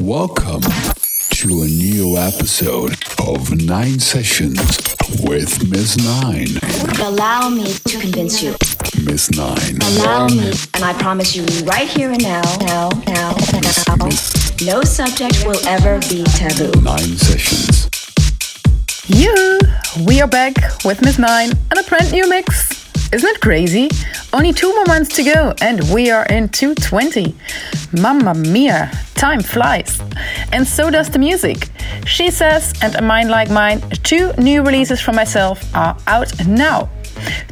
Welcome to a new episode of Nine Sessions with Miss Nine. Allow me to convince you. Miss Nine. Allow me, and I promise you right here and now, now, now, now, no subject will ever be taboo. Nine Sessions. You, we are back with Miss Nine and a brand new mix. Isn't it crazy? Only two more months to go, and we are in 220. Mamma mia, time flies. And so does the music. She Says and A Mind Like Mine, two new releases from myself, are out now.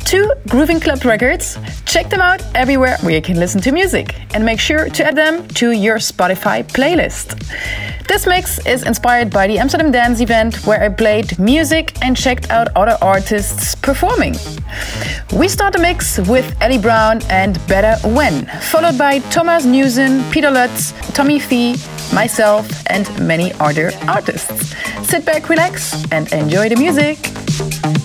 Two Grooving Club records. Check them out everywhere where you can listen to music and make sure to add them to your Spotify playlist. This mix is inspired by the Amsterdam Dance event where I played music and checked out other artists performing. We start the mix with Ellie Brown and Better When, followed by Thomas Newson, Peter Lutz, Tommy Fee, myself, and many other artists. Sit back, relax, and enjoy the music.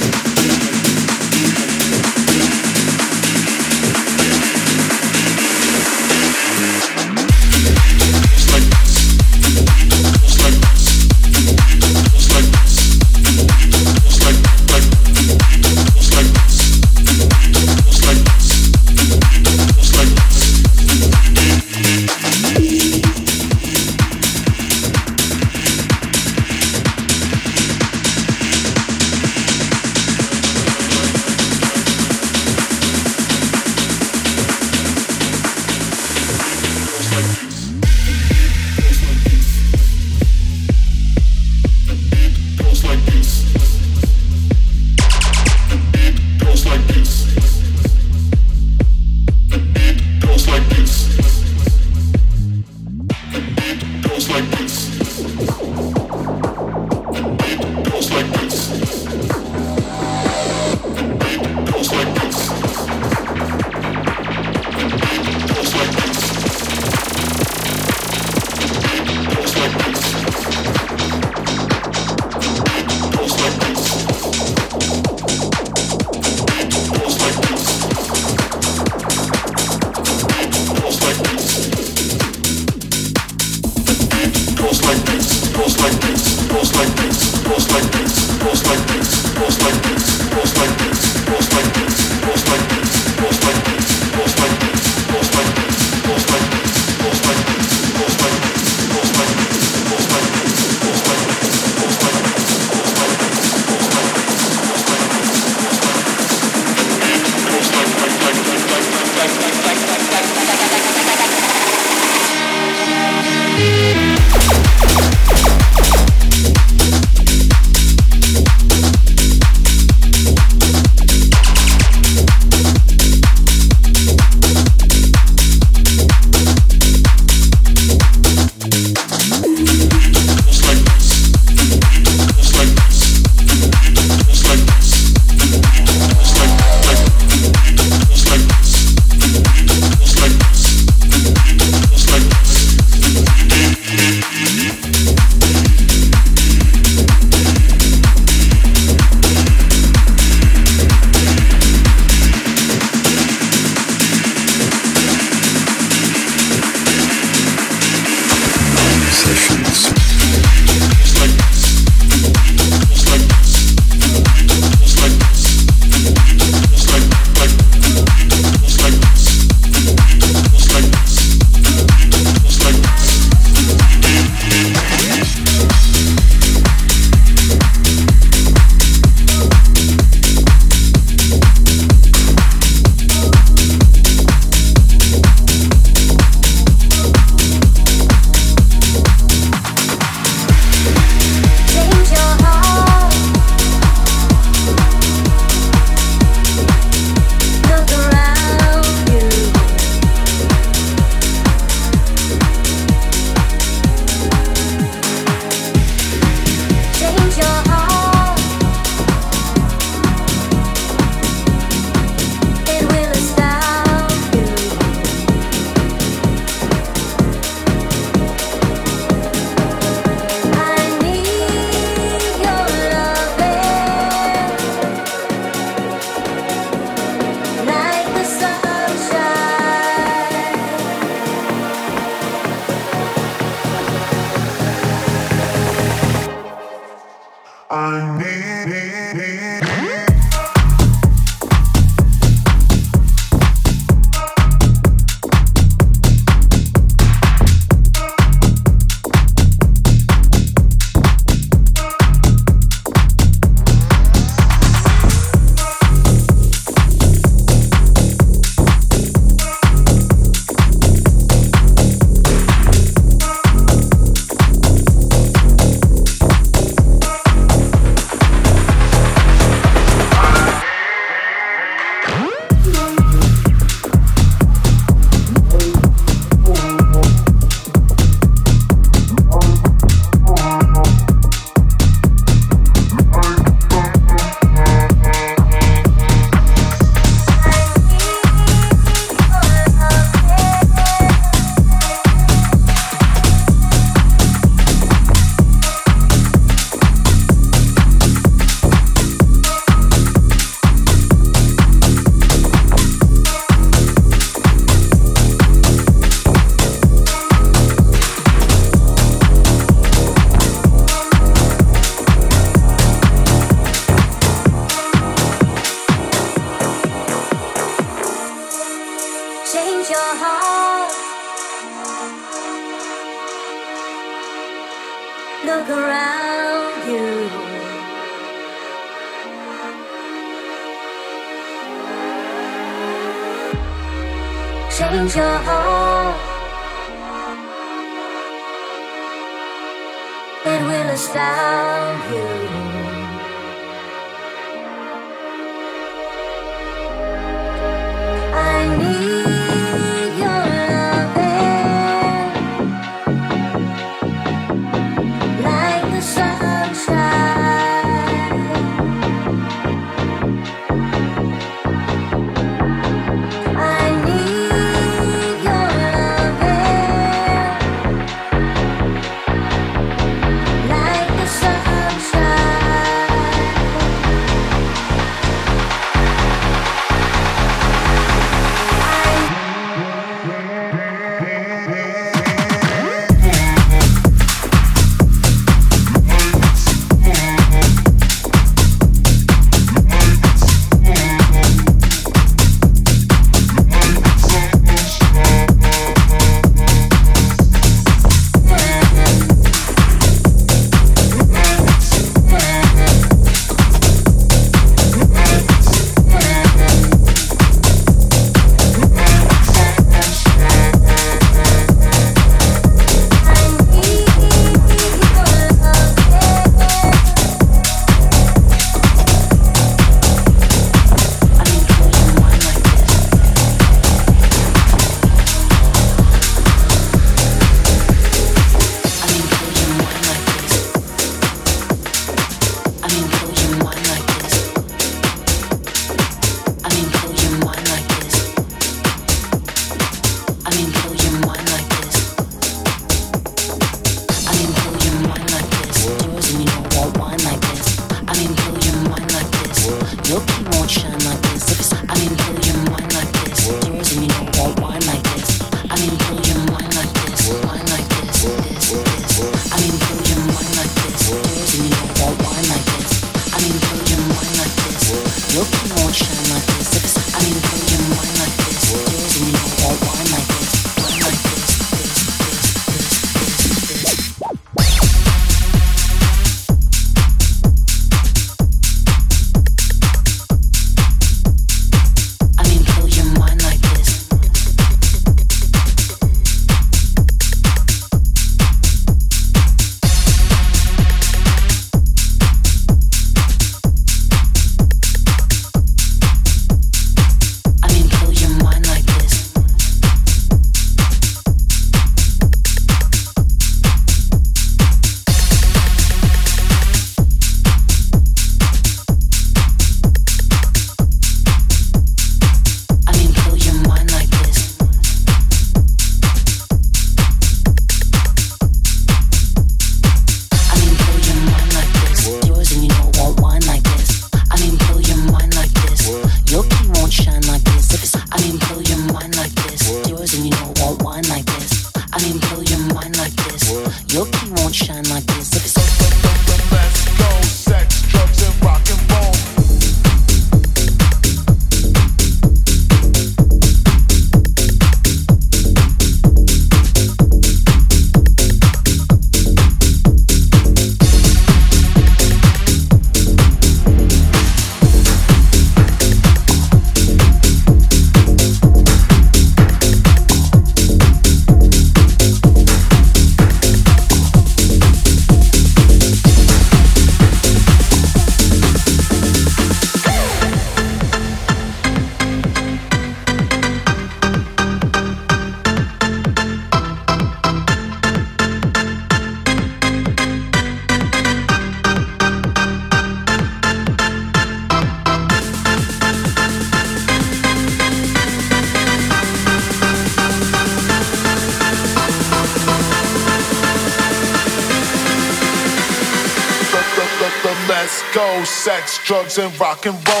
And rock and roll.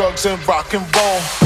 Drugs, and rock and roll.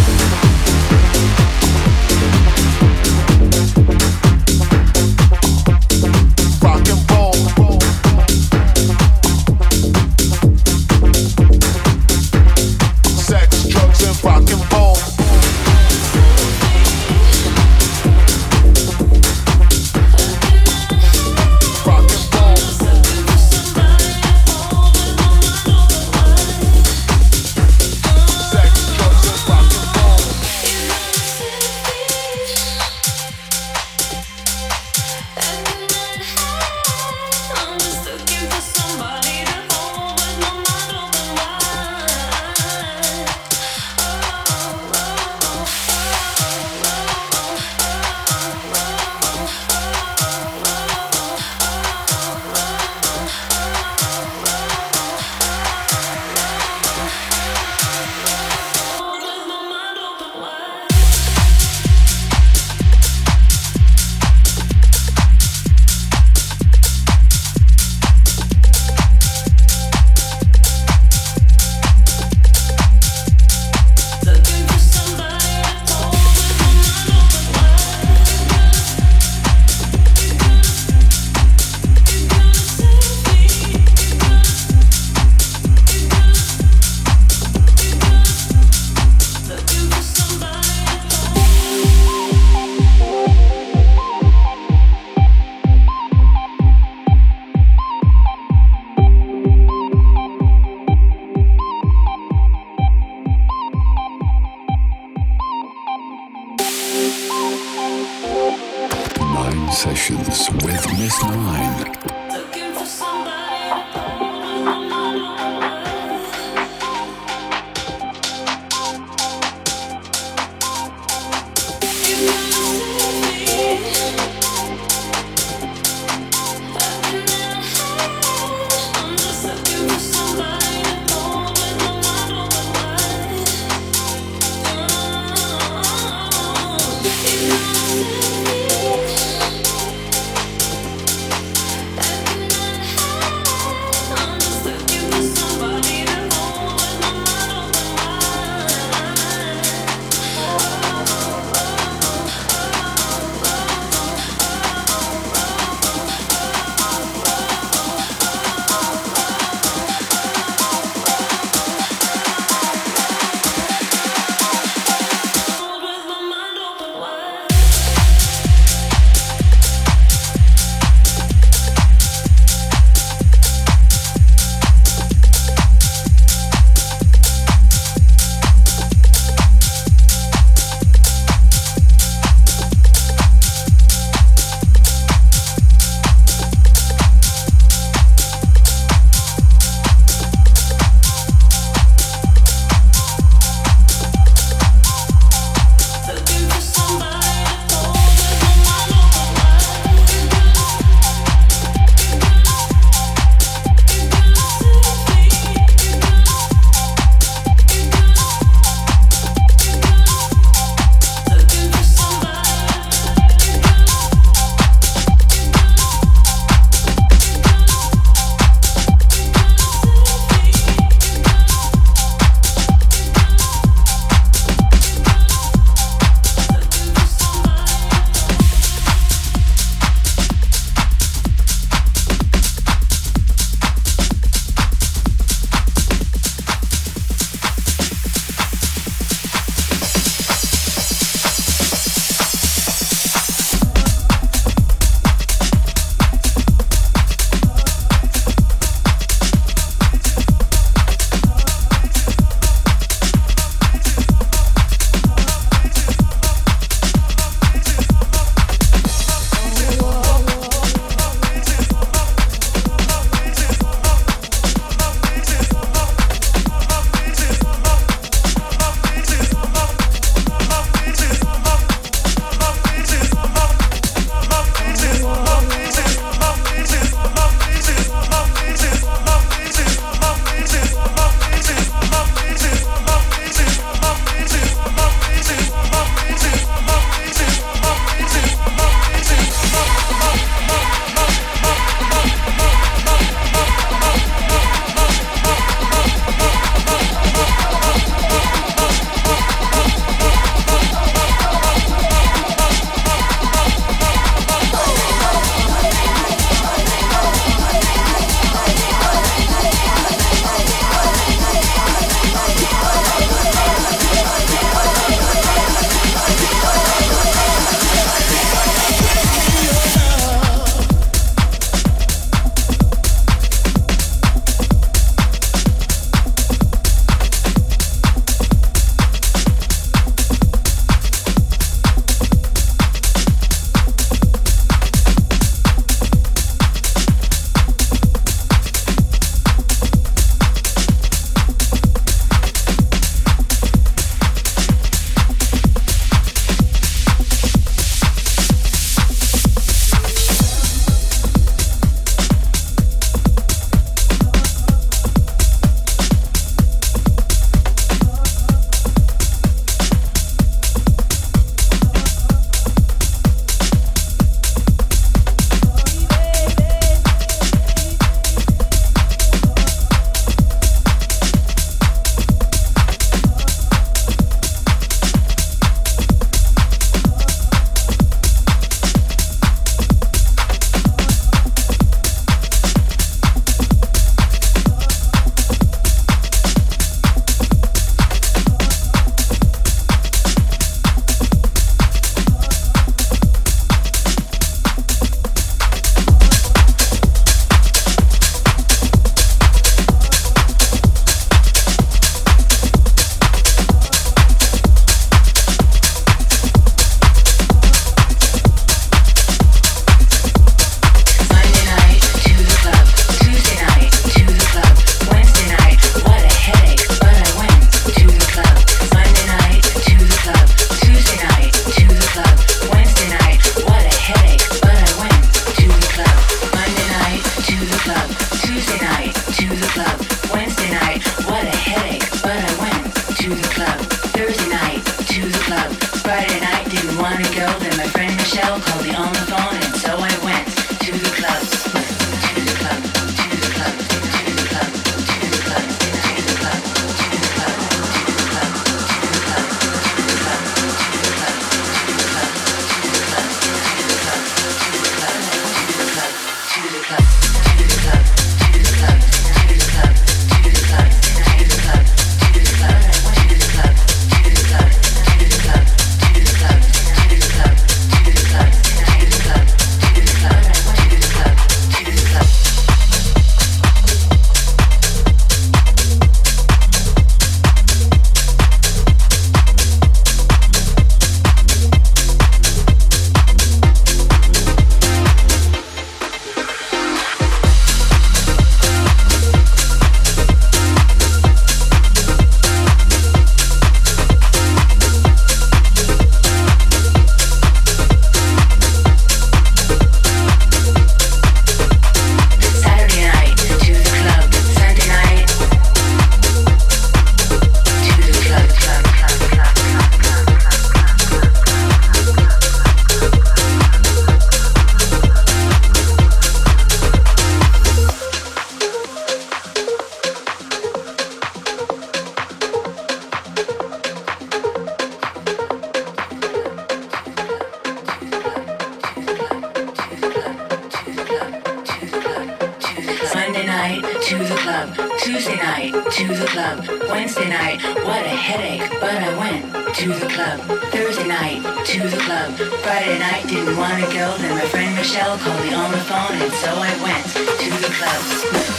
club. Tuesday night, to the club. Wednesday night, what a headache, but I went to the club. Thursday night, to the club. Friday night, didn't want to go, then my friend Michelle called me on the phone, and so I went to the club.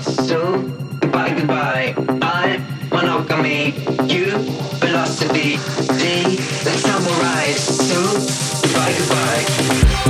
So goodbye, goodbye. I'm monogamy, you philosophy. D, the samurai. So goodbye, goodbye.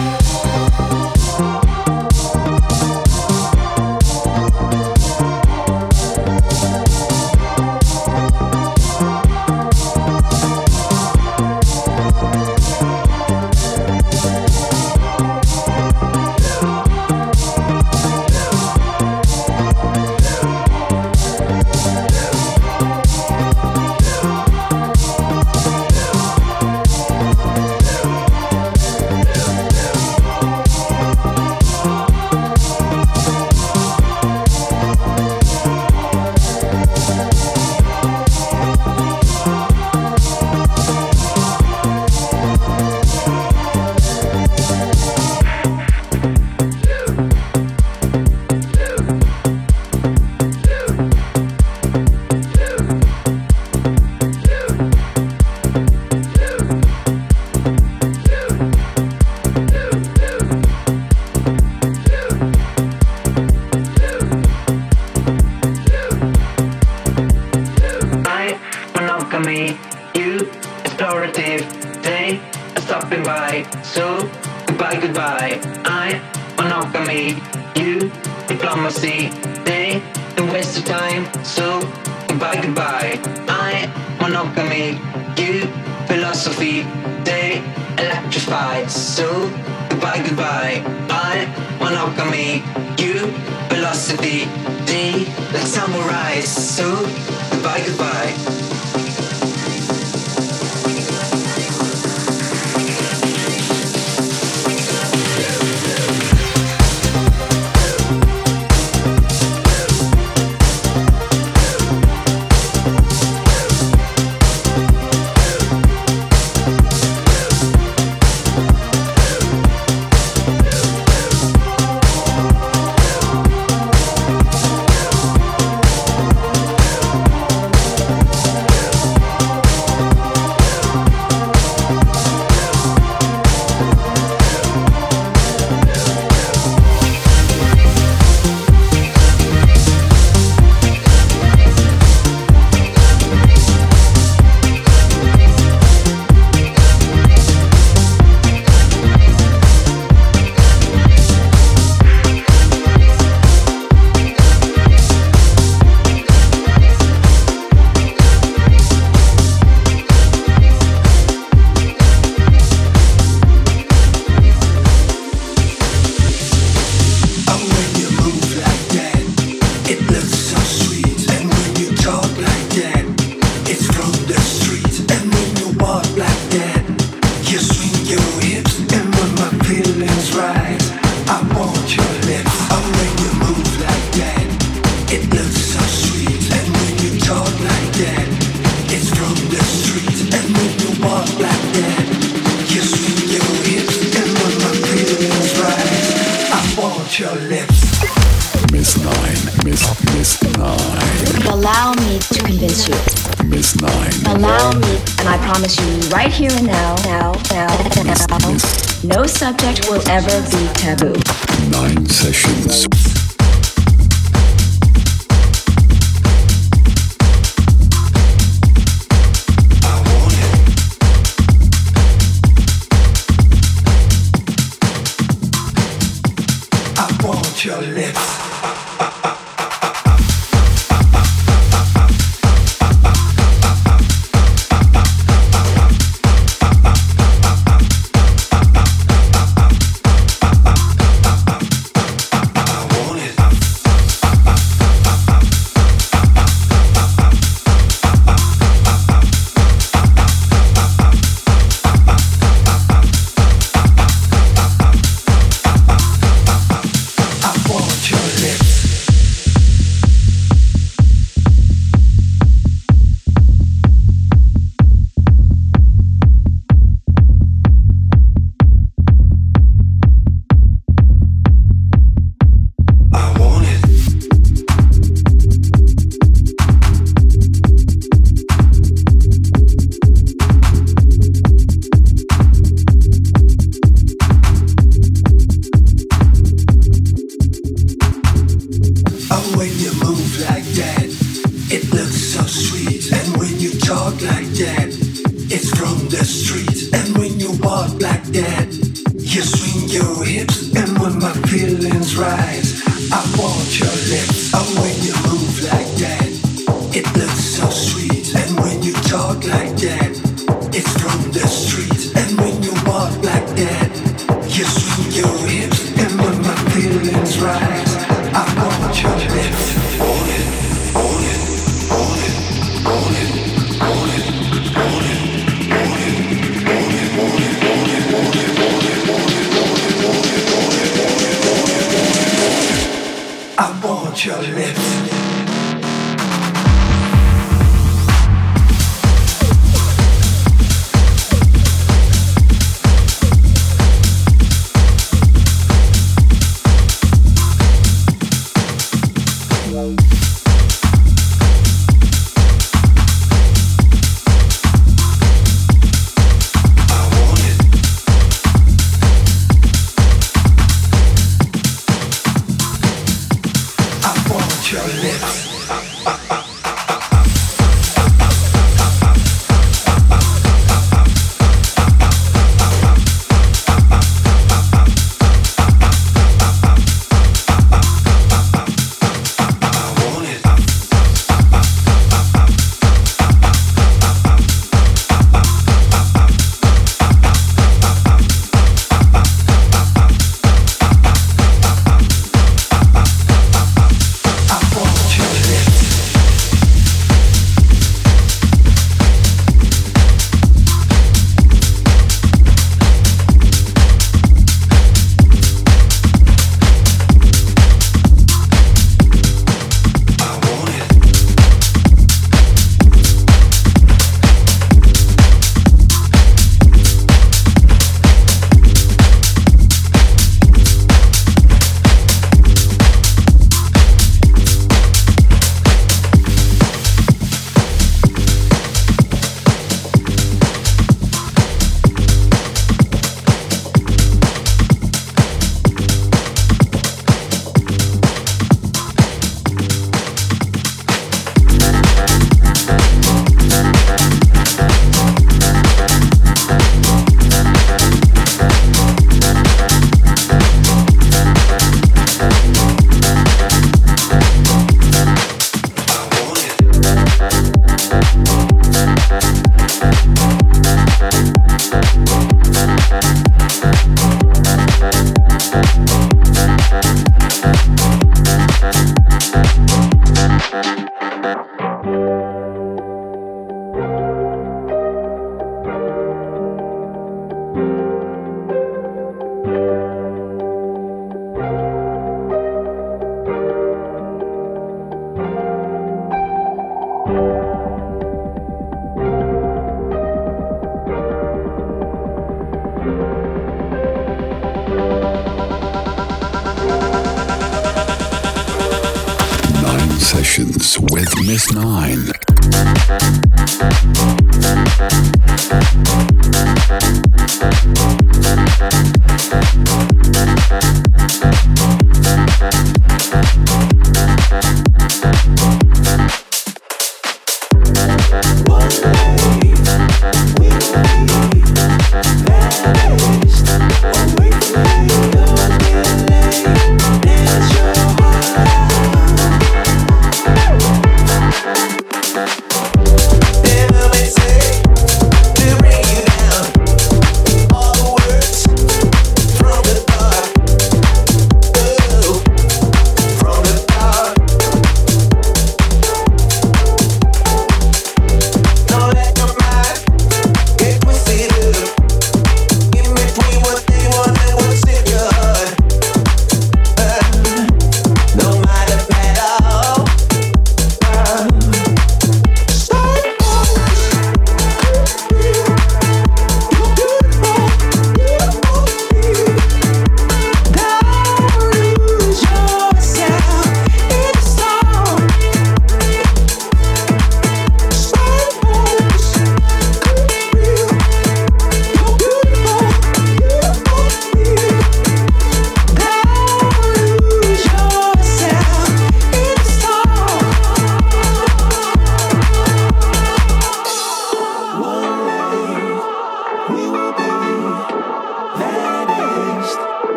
Nine Sessions.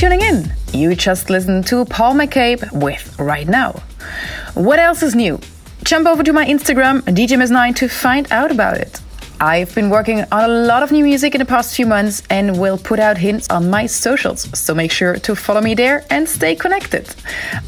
Tuning in. You just listened to Paul McCabe with Right Now. What else is new? Jump over to my Instagram, DJMS9, to find out about it. I've been working on a lot of new music in the past few months and will put out hints on my socials, so make sure to follow me there and stay connected.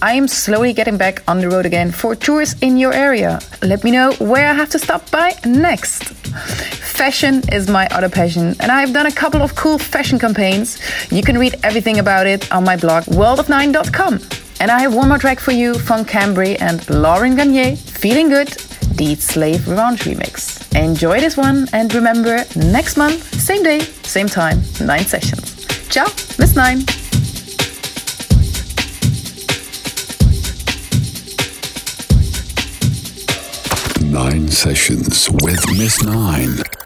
I am slowly getting back on the road again for tours in your area. Let me know where I have to stop by next. Fashion is my other passion, and I've done a couple of cool fashion campaigns. You can read everything about it on my blog, worldof9.com. And I have one more track for you from Cambry and Laurent Garnier, Feeling Good, Deed Slave Revenge remix. Enjoy this one and remember next month, same day, same time, 9 sessions. Ciao, Miss 9. Nine sessions with Miss Nine.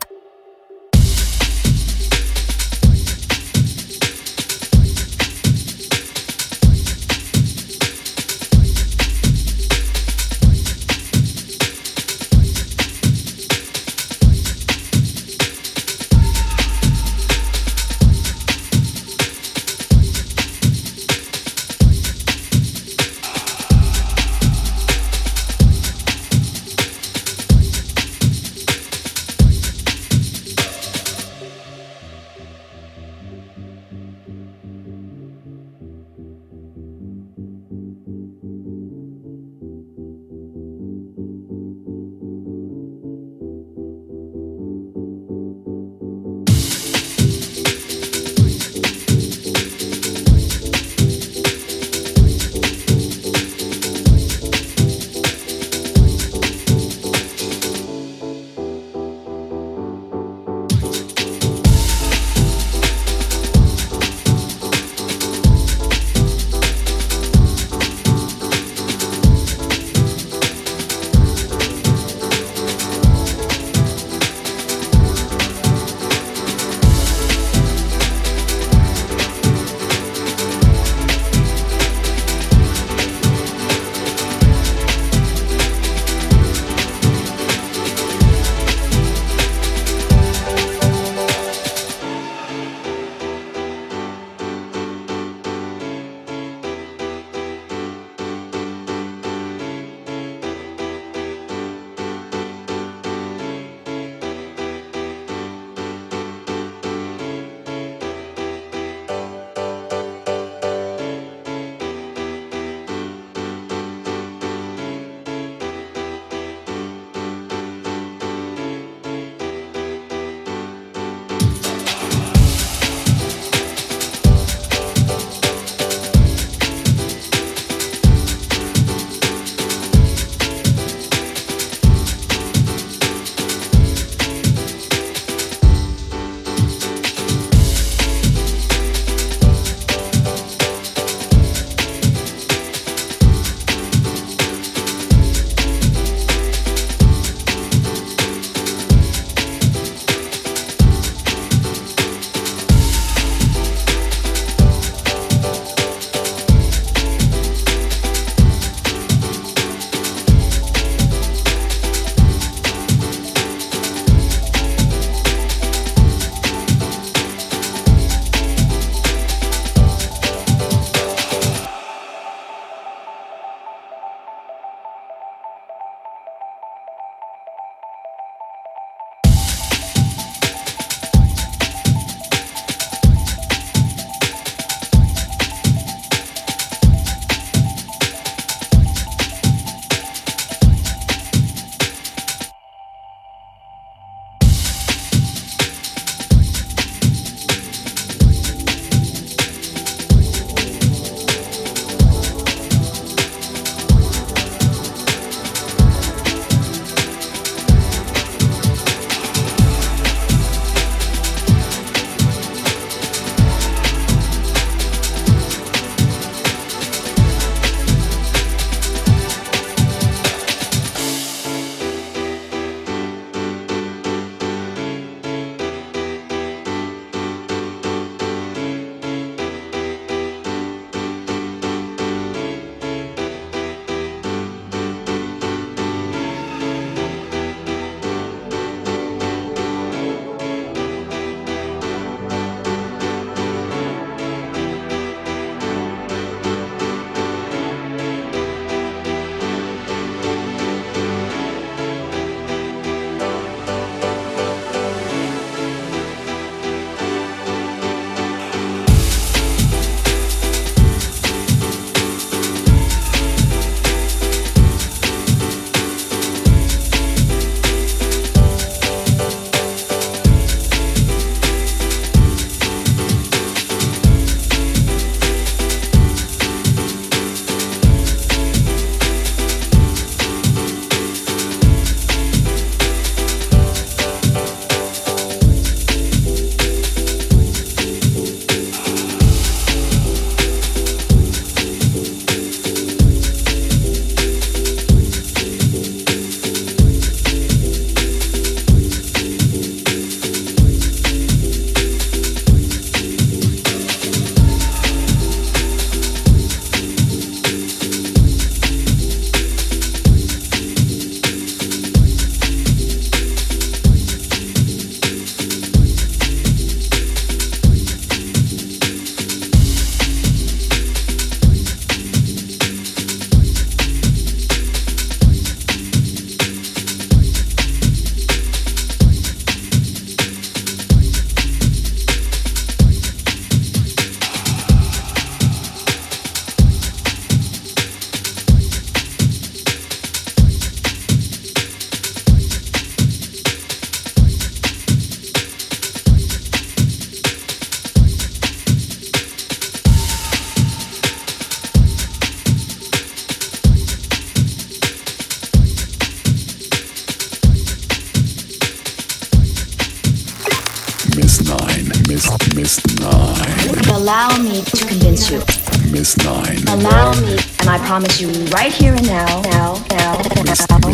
Promise you right here and now, now, now, now,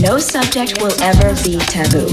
no subject will ever be taboo.